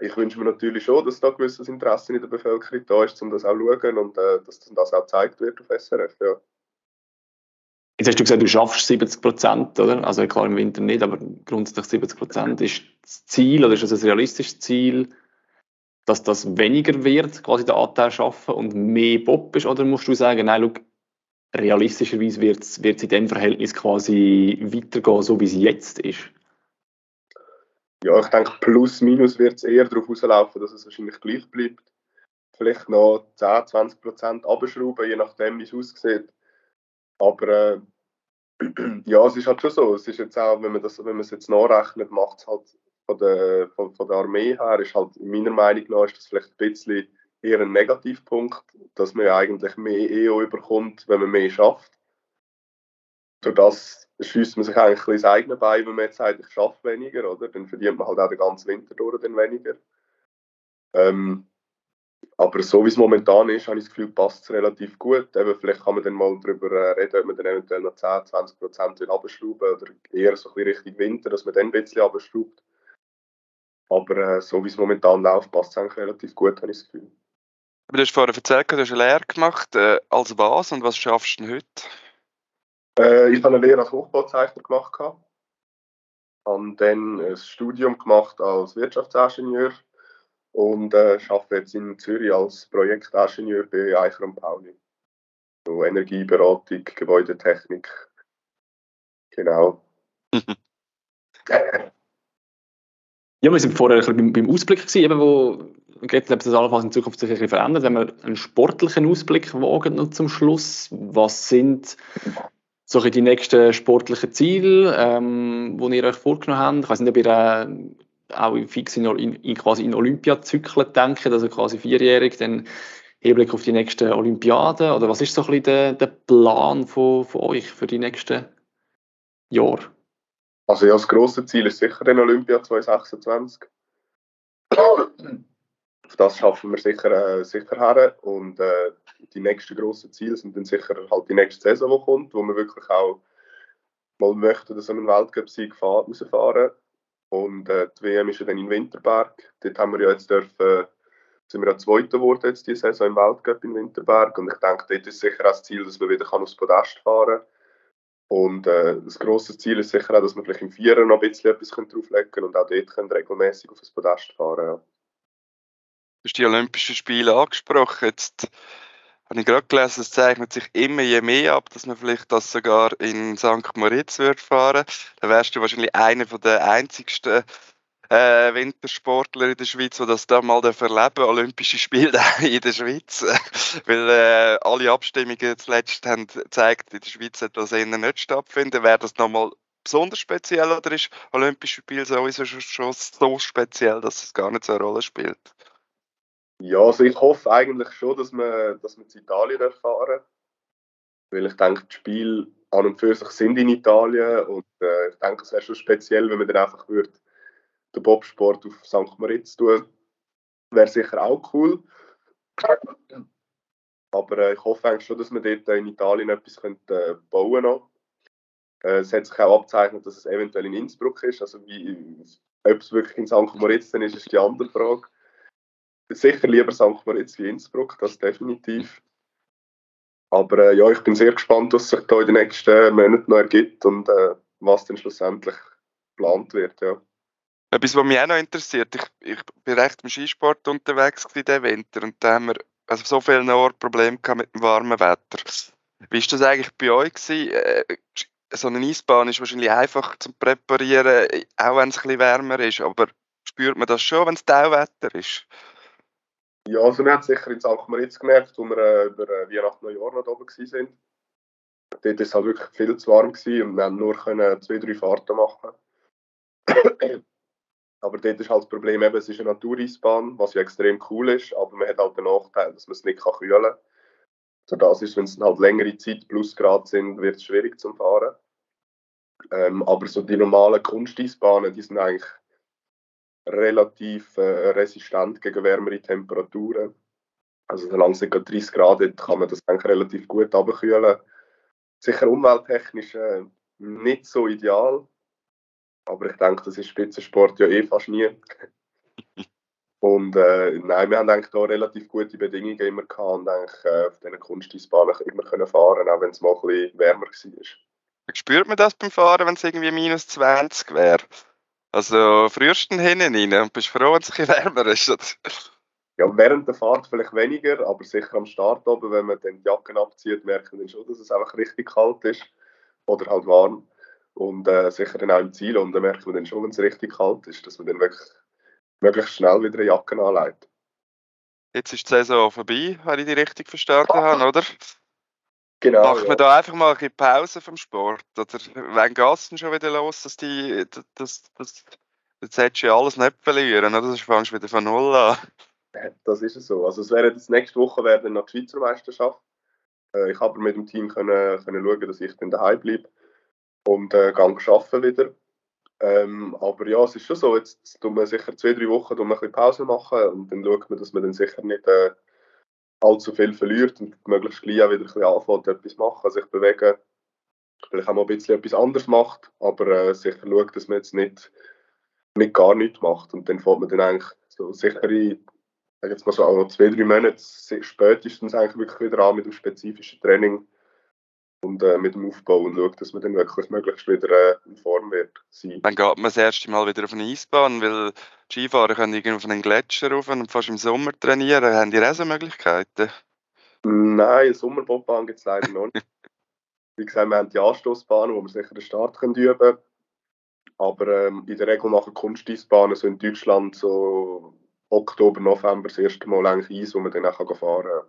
ich wünsche mir natürlich schon, dass da gewisses Interesse in der Bevölkerung da ist, um das auch zu schauen und äh, dass das auch gezeigt wird auf SRF. Ja. Jetzt hast du gesagt, du schaffst 70 Prozent, oder? Also klar im Winter nicht, aber grundsätzlich 70 Prozent. Ist das Ziel oder ist das ein realistisches Ziel? Dass das weniger wird, quasi der Anteil schaffen und mehr Bob ist? Oder musst du sagen, nein, schau, realistischerweise wird es in dem Verhältnis quasi weitergehen, so wie es jetzt ist? Ja, ich denke, plus minus wird es eher darauf rauslaufen, dass es wahrscheinlich gleich bleibt. Vielleicht noch 10, 20 Prozent abschrauben, je nachdem, wie es aussieht. Aber äh, [CLEARS THROAT] ja, es ist halt schon so. Es ist jetzt auch, wenn man, das, wenn man es jetzt nachrechnet, macht es halt von der, von, von der Armee her ist halt meiner Meinung nach ist das vielleicht ein bisschen eher ein Negativpunkt, dass man eigentlich mehr EO überkommt, wenn man mehr schafft. Durch das schießt man sich eigentlich das eigene Bein, wenn man jetzt sagt, ich schaffe weniger, oder? Dann verdient man halt auch den ganzen Winter durch dann weniger. Ähm, aber so wie es momentan ist, habe ich das Gefühl, passt es relativ gut. Eben, vielleicht kann man dann mal darüber äh, reden, ob man dann eventuell noch 10, 20 Prozent abschrauben oder eher so ein bisschen Richtung Winter, dass man dann ein bisschen abschraubt. Aber äh, so wie es momentan läuft, passt es eigentlich relativ gut, habe ich das Gefühl. du hast vorhin erzählt, du hast eine Lehre gemacht. Äh, als was und was schaffst du denn heute? Äh, ich habe eine Lehre als Hochbauzeichner gemacht. Gehabt. Habe dann ein Studium gemacht als Wirtschaftsingenieur und äh, arbeite jetzt in Zürich als Projektingenieur bei Eicher und Pauli. So Energieberatung, Gebäudetechnik, Genau. [LAUGHS] [LAUGHS] Ja, wir sind vorher ein bisschen beim, Ausblick gewesen, eben, wo geht, das allenfalls in Zukunft sich ein bisschen verändert. Wenn wir einen sportlichen Ausblick wagen noch zum Schluss, was sind so die nächsten sportlichen Ziele, ähm, die ihr euch vorgenommen habt? Ich weiß nicht, ob ihr äh, auch fix in, in, quasi in Olympiazyklen denkt, also quasi vierjährig, dann Hinblick auf die nächsten Olympiaden? Oder was ist so ein bisschen der, der Plan von, von euch für die nächsten Jahre? Also ja, das grosse Ziel ist sicher den Olympia 2026. Auf das schaffen wir sicher, äh, sicher her. Und äh, die nächsten grossen Ziele sind dann sicher halt die nächste Saison, die kommt, wo wir wirklich auch mal möchten, dass wir einen Weltcup-Sieg rausfahren. Und äh, die WM ist ja dann in Winterberg. Dort haben wir ja jetzt dürfen, sind wir ja Zweiter geworden jetzt diese Saison im Weltcup in Winterberg. Und ich denke, dort ist sicher auch das Ziel, dass wir wieder aufs Podest fahren können und äh, das grosse Ziel ist sicher auch, dass wir vielleicht im Vierer noch ein bisschen etwas drauflegen können und auch dort können regelmäßig auf das Podest fahren. Ja. Du hast die Olympischen Spiele angesprochen. Jetzt habe ich gerade gelesen, es zeichnet sich immer je mehr ab, dass man vielleicht das sogar in St. Moritz wird fahren. Da wärst du wahrscheinlich einer der einzigsten äh, Wintersportler in der Schweiz, die das da mal erleben Olympische Spiele [LAUGHS] in der Schweiz. [LAUGHS] Weil äh, alle Abstimmungen zuletzt haben gezeigt, in der Schweiz wird das eher nicht stattfinden. Wäre das nochmal besonders speziell oder ist Olympische Spiel sowieso schon so speziell, dass es gar nicht so eine Rolle spielt? Ja, also ich hoffe eigentlich schon, dass wir, dass wir in Italien erfahren. Weil ich denke, die Spiele an und für sich sind in Italien und äh, ich denke, es wäre schon speziell, wenn man dann einfach würde den Bobsport auf St. Moritz tun. Wäre sicher auch cool. Aber äh, ich hoffe eigentlich schon, dass wir dort in Italien etwas könnte, äh, bauen können. Äh, es hat sich auch abzeichnet, dass es eventuell in Innsbruck ist. Also ob es wirklich in St. Moritz ist, ist die andere Frage. Sicher lieber St. Moritz wie Innsbruck, das definitiv. Aber äh, ja, ich bin sehr gespannt, was sich da in den nächsten Monaten noch ergibt und äh, was dann schlussendlich geplant wird. Ja. Etwas, was mich auch noch interessiert, ich, ich bin recht im Skisport unterwegs diesen Winter und da haben wir also so viele Orte Probleme mit dem warmen Wetter. Wie war das eigentlich bei euch? Gewesen? Äh, so eine Eisbahn ist wahrscheinlich einfach zu präparieren, auch wenn es ein bisschen wärmer ist, aber spürt man das schon, wenn es Tauwetter ist? Ja, also wir haben es sicher in St. Moritz gemerkt, wo wir äh, über äh, Weihnachten Neujahr noch oben waren. Dort war es halt wirklich viel zu warm und wir haben nur zwei, drei Fahrten machen aber dort ist halt das Problem, eben, es ist eine Natureisbahn, was ja extrem cool ist, aber man hat halt den Nachteil, dass man es nicht kühlen kann. Das ist, wenn es halt längere Zeit Plusgrad sind, wird es schwierig zum Fahren. Ähm, aber so die normalen Kunsteisbahnen, die sind eigentlich relativ äh, resistent gegen wärmere Temperaturen. Also solange es nicht 30 Grad hat, kann man das eigentlich relativ gut abkühlen. Sicher umwelttechnisch äh, nicht so ideal, aber ich denke, das ist Spitzensport ja eh fast nie. [LAUGHS] Und äh, nein, wir haben eigentlich da relativ gute Bedingungen immer gehabt und eigentlich äh, auf diesen Kunsteisbahnen immer können fahren, auch wenn es mal ein bisschen wärmer war. Spürt man das beim Fahren, wenn es irgendwie minus 20 wäre? Also frühesten hinten rein und bist froh, wenn es ein bisschen wärmer ist? Ja, während der Fahrt vielleicht weniger, aber sicher am Start oben, wenn man dann die Jacken abzieht, merkt man dann schon, dass es einfach richtig kalt ist oder halt warm. Und äh, sicher dann auch im Ziel. Und dann merkt man dann schon, wenn es richtig kalt ist, dass man dann wirklich möglichst schnell wieder eine Jacke anlegt. Jetzt ist die Saison vorbei, wenn ich die richtig verstanden habe, oder? Genau. Macht ja. man da einfach mal eine Pause vom Sport? Oder wann geht es denn schon wieder los, dass die. Das, das, jetzt hättest du ja alles nicht verlieren, oder? Das fängst du wieder von Null an. Das ist es so. Also, es wäre jetzt nächste Woche wäre dann noch die Schweizer Meisterschaft. Äh, ich habe mit dem Team können, können schauen, dass ich dann daheim bleibe und äh, gehe arbeiten wieder. Ähm, aber ja, es ist schon so, jetzt tun wir sicher zwei, drei Wochen ein bisschen Pause machen und dann schaut man, dass man dann sicher nicht äh, allzu viel verliert und möglichst gleich auch wieder ein bisschen anfängt, etwas machen, sich bewegen, vielleicht auch mal ein bisschen etwas anderes macht, aber äh, sicher schaut, dass man jetzt nicht, nicht gar nichts macht. Und dann fängt man dann eigentlich so sicher in, sag jetzt mal so zwei, drei Monate spätestens eigentlich wirklich wieder an mit dem spezifischen Training und äh, mit dem Aufbau und schaut, dass man dann wirklich möglichst wieder äh, in Form wird sein. Dann geht man das erste Mal wieder auf eine Eisbahn, weil Skifahrer können irgendwie auf einen Gletscher rauf und fast im Sommer trainieren. Haben die auch so Möglichkeiten? Nein, eine Sommerbobbahn gibt es leider noch nicht. Wie gesagt, wir haben die Anstoßbahnen, wo wir sicher den Start können üben können. Aber ähm, in der Regel machen Kunsteisbahnen so in Deutschland so Oktober, November das erste Mal eigentlich Eis, wo man dann auch fahren kann.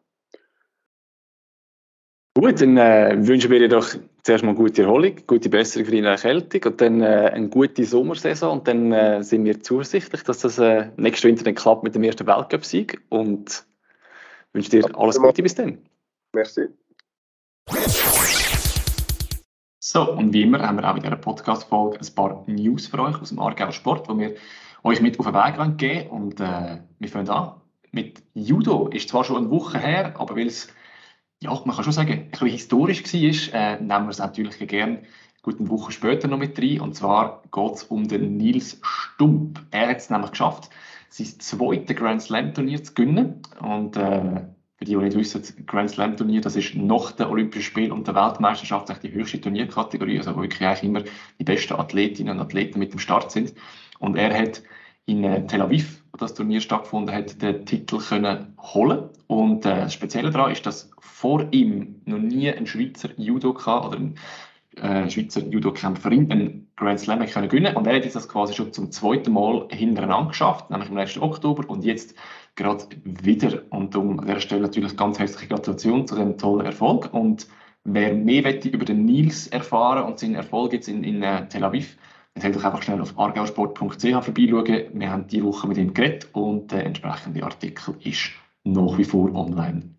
Gut, dann äh, wünschen wir dir doch zuerst mal gute Erholung, gute Besserung für deine Erkältung und dann äh, eine gute Sommersaison und dann äh, sind wir zuversichtlich, dass das äh, nächsten Winter dann klappt mit dem ersten Weltcup-Sieg und wünsche dir alles Gute bis dann. Merci. So, und wie immer haben wir auch in dieser Podcast-Folge ein paar News für euch aus dem Aargauer Sport, die wir euch mit auf den Weg geben Und äh, wir fangen an mit Judo. Ist zwar schon eine Woche her, aber weil es ja, man kann schon sagen, ein bisschen historisch war, äh, nehmen wir es natürlich gerne gut eine Woche später noch mit rein. Und zwar geht es um den Nils Stump. Er hat es nämlich geschafft, sein zweites Grand Slam Turnier zu gewinnen. Und äh, für die, die nicht wissen, das Grand Slam Turnier, das ist nach den Olympischen Spielen und der Weltmeisterschaft die höchste Turnierkategorie, also wo wirklich eigentlich immer die besten Athletinnen und Athleten mit dem Start sind. Und er hat in äh, Tel Aviv, wo das Turnier stattgefunden hat, den Titel können holen. Und äh, das Spezielle daran ist, dass vor ihm noch nie ein Schweizer Judoka oder ein äh, Schweizer Judo-Kämpferin einen Grand Slam können gewinnen Und er hat das quasi schon zum zweiten Mal hintereinander geschafft, nämlich im letzten Oktober und jetzt gerade wieder. Und um an dieser Stelle natürlich ganz herzliche Gratulation zu diesem tollen Erfolg. Und wer mehr über den Nils erfahren und seinen Erfolg jetzt in, in äh, Tel Aviv, soll doch einfach schnell auf argausport.ch vorbeischauen. Wir haben diese Woche mit ihm geredet und der entsprechende Artikel ist nach wie vor online.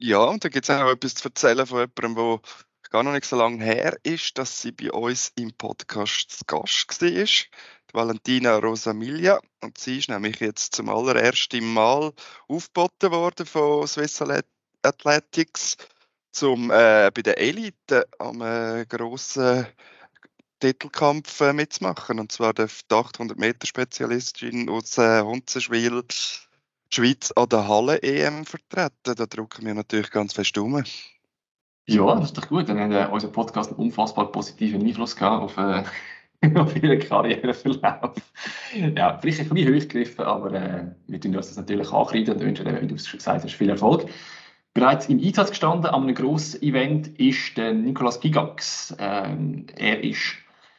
Ja, und da gibt es auch etwas zu erzählen von jemandem, der gar noch nicht so lange her ist, dass sie bei uns im Podcast zu Gast war. Valentina Rosamilia. Und sie ist nämlich jetzt zum allerersten Mal aufgeboten worden von Swiss Athletics, um äh, bei der Elite am äh, grossen Titelkampf äh, mitzumachen. Und zwar der 800 Meter Spezialistin aus äh, Hunzenschwil die Schweiz an der Halle-EM vertreten. Da drücken wir natürlich ganz fest um. Ja, das ist doch gut. Dann hat äh, unser Podcast einen unfassbar positiven Einfluss gehabt auf, äh, [LAUGHS] auf ihren Karriereverlauf. ja, vielleicht ein bisschen hochgegriffen, aber äh, wir tun uns das natürlich ankreiden und wünschen, wie du es schon gesagt hast, viel Erfolg. Bereits im Einsatz gestanden an einem grossen Event ist der Nikolaus Gigax. Ähm, er ist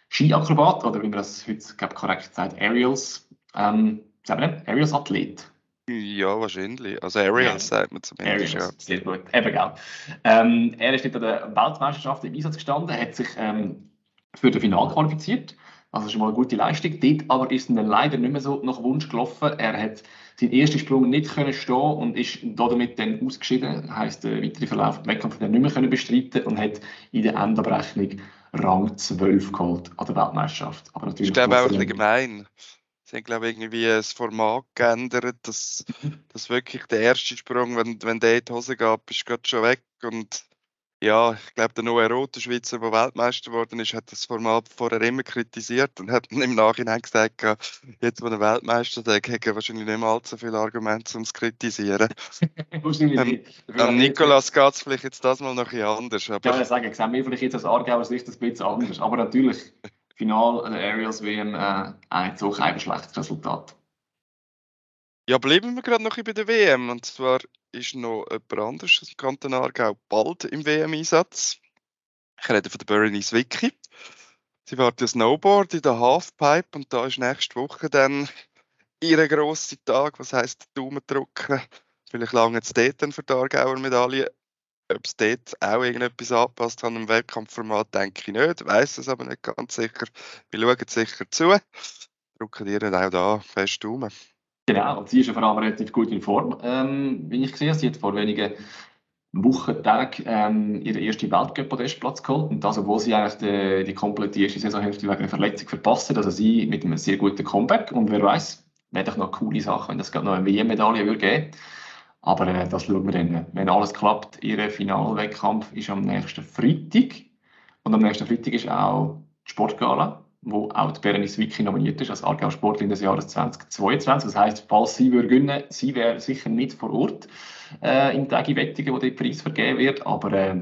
Skiakrobat, oder wie man das heute glaub, korrekt sagt, Aerials. Ähm, Aerials Athlet. Ja, wahrscheinlich. Also Aerials ja. sagt man zumindest. Aerials, ja. sehr gut. Eben, gell. Ähm, er ist nicht an der Weltmeisterschaft im Einsatz gestanden, hat sich ähm, für das Finale qualifiziert. Also schon mal eine gute Leistung. Dort aber ist dann leider nicht mehr so nach Wunsch gelaufen. Er hat seinen ersten Sprung nicht können stehen und ist damit dann ausgeschieden. Heißt, der weitere Verlauf des Wettkampf nicht mehr können bestreiten und hat in der Endabrechnung Rang 12 geholt an der Weltmeisterschaft. Aber natürlich. Ich glaube auch ein bisschen gemein. Sie haben, glaube ich, irgendwie das Format geändert, dass, [LAUGHS] dass wirklich der erste Sprung, wenn, wenn der in die Hose geht, ist gerade schon weg. Und ja, ich glaube, der neue Rote Schweizer, der Weltmeister geworden ist, hat das Format vorher immer kritisiert und hat im Nachhinein gesagt, jetzt, wo er Weltmeister ist, hat er wahrscheinlich nicht mehr allzu viele Argumente, um es zu kritisieren. [LAUGHS] ähm, nicht. Ähm, Nikolas geht es vielleicht jetzt das mal noch ein anders. Aber... Ja, ich sagen, sehen wir vielleicht jetzt als Aargauer Sicht ein bisschen anders. Aber natürlich, Final der Aerials WM äh, eigentlich auch kein schlechtes Resultat. Ja, bleiben wir gerade noch bei der WM. Und zwar ist noch jemand anderes im Kanton Aargau bald im WM-Einsatz. Ich rede von der Berenice Vicky. Sie war ja Snowboard in der Halfpipe und da ist nächste Woche dann ihre grosse Tag. Was heisst Daumen drücken? Vielleicht lange jetzt dort für die Aargauer Medaille ob es dort auch irgendetwas anpasst an einem Wettkampfformat, denke ich nicht. Weiß es aber nicht ganz sicher. Wir schauen sicher zu. Drücken ihr auch da fest um. Genau, und sie ist ja vor allem relativ gut in Form, ähm, wie ich gesehen habe. Sie hat vor wenigen Wochen, Tagen ähm, ihren ersten Weltcup-Podestplatz geholt. Und das, obwohl sie eigentlich die, die komplette erste Saisonhälfte wegen einer Verletzung verpasst hat. Also sie mit einem sehr guten Comeback. Und wer weiß, wäre doch noch coole Sache, wenn gerade noch eine WM-Medaille würde geben aber äh, das schauen wir dann, wenn alles klappt. Ihr Finalwettkampf ist am nächsten Freitag. Und am nächsten Freitag ist auch die Sportgala, wo auch die Berenice Wiki nominiert ist als Aargau Sportlerin des Jahres 2022. Das heisst, falls sie würde gewinnen, sie wäre sicher nicht vor Ort äh, im Tag Wettigen, wo der Preis vergeben wird. Aber, äh,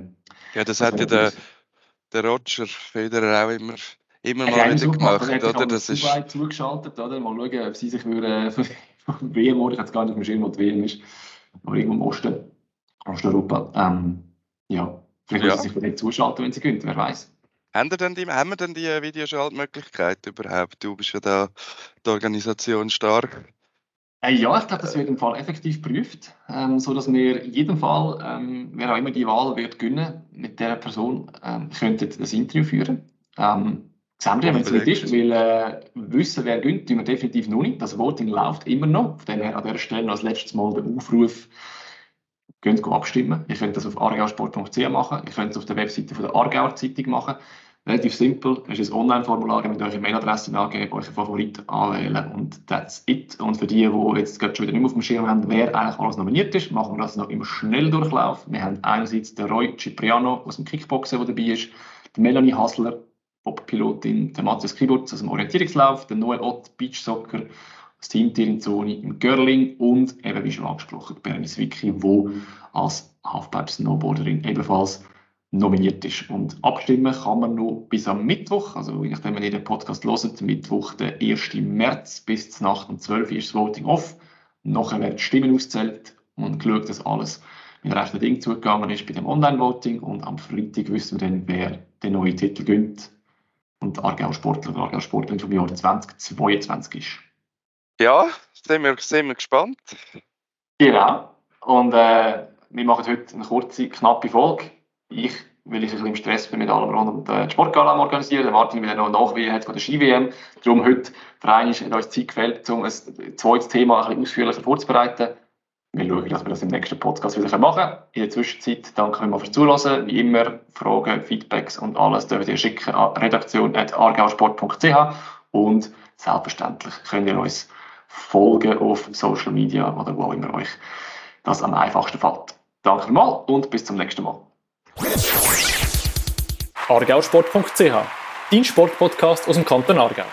ja, das hat ja der, der Roger Federer auch immer immer mal wieder gemacht, oder? Das ist zugeschaltet, oder? Mal schauen, ob sie sich würde, für WM oder ich jetzt gar nicht mehr Schirm, wo die WM ist aber irgendwo im Osten, Osteuropa. Ähm, ja, Vielleicht ja. müssen sie sich nicht zuschalten, wenn sie gewinnen, wer weiß. Haben, wir denn die, haben wir denn die Videoschaltmöglichkeit überhaupt? Du bist ja da die Organisation stark. Äh, ja, ich glaube, das wird im Fall effektiv geprüft, ähm, so dass wir in jedem Fall, ähm, wer auch immer die Wahl wird gewinnen, mit der Person ähm, könnte das Interview führen. Ähm, sehen wir, wenn es nicht ist, weil äh, wissen, wer gönnt, tun wir definitiv noch nicht. Das Voting läuft immer noch. Von dem her an dieser Stelle als letztes Mal der Aufruf, Geht abstimmen. Ihr könnt das auf argausport.ch machen. Ihr könnt es auf der Webseite von der Aargauer Zeitung machen. Relativ simpel. Es ist ein Online-Formular, mit eurer Mailadresse angeben, euren Favorit anwählen und that's it. Und für die, die jetzt gerade schon wieder nicht mehr auf dem Schirm haben, wer eigentlich alles nominiert ist, machen wir das noch im Schnelldurchlauf. Wir haben einerseits den Roy Cipriano aus dem Kickboxen, der dabei ist, die Melanie Hassler, Pop-Pilotin, der Matthias Kriburz aus dem Orientierungslauf, der Noel Ott, Beachsoccer, das Teamtier in Zoni im Görling und eben, wie schon angesprochen, Bernice Vicky, wo als Halfpipe-Snowboarderin ebenfalls nominiert ist. Und abstimmen kann man noch bis am Mittwoch, also je nachdem, wenn ihr den Podcast hört, Mittwoch, der 1. März bis zur Nacht um 12 Uhr ist das Voting off. Nachher werden die Stimmen ausgezählt und geschaut, dass alles mit rechten Ding zugegangen ist bei dem Online-Voting und am Freitag wissen wir dann, wer den neuen Titel gönnt und Aargau Sportler oder Aargau Sportlerin vom Jahr 2022 ist. Ja, sind wir, sind wir gespannt. Genau. Und äh, wir machen heute eine kurze, knappe Folge. Ich, weil ich ein bisschen im Stress bin mit allem rund um die Sportgala organisieren. Der Martin will noch Nachwehen hat von der Ski-WM. Darum heute für einen hat uns Zeit gefällt, um ein zweites Thema ein bisschen ausführlicher vorzubereiten. Wir schauen, dass wir das im nächsten Podcast wieder machen. In der Zwischenzeit danke ich mal fürs Zuhören. Wie immer, Fragen, Feedbacks und alles dürft ihr schicken an redaktion.argausport.ch und selbstverständlich könnt ihr uns folgen auf Social Media oder wo immer euch das am einfachsten fällt. Danke mal und bis zum nächsten Mal. argausport.ch, dein Sportpodcast aus dem Kanton Aargau.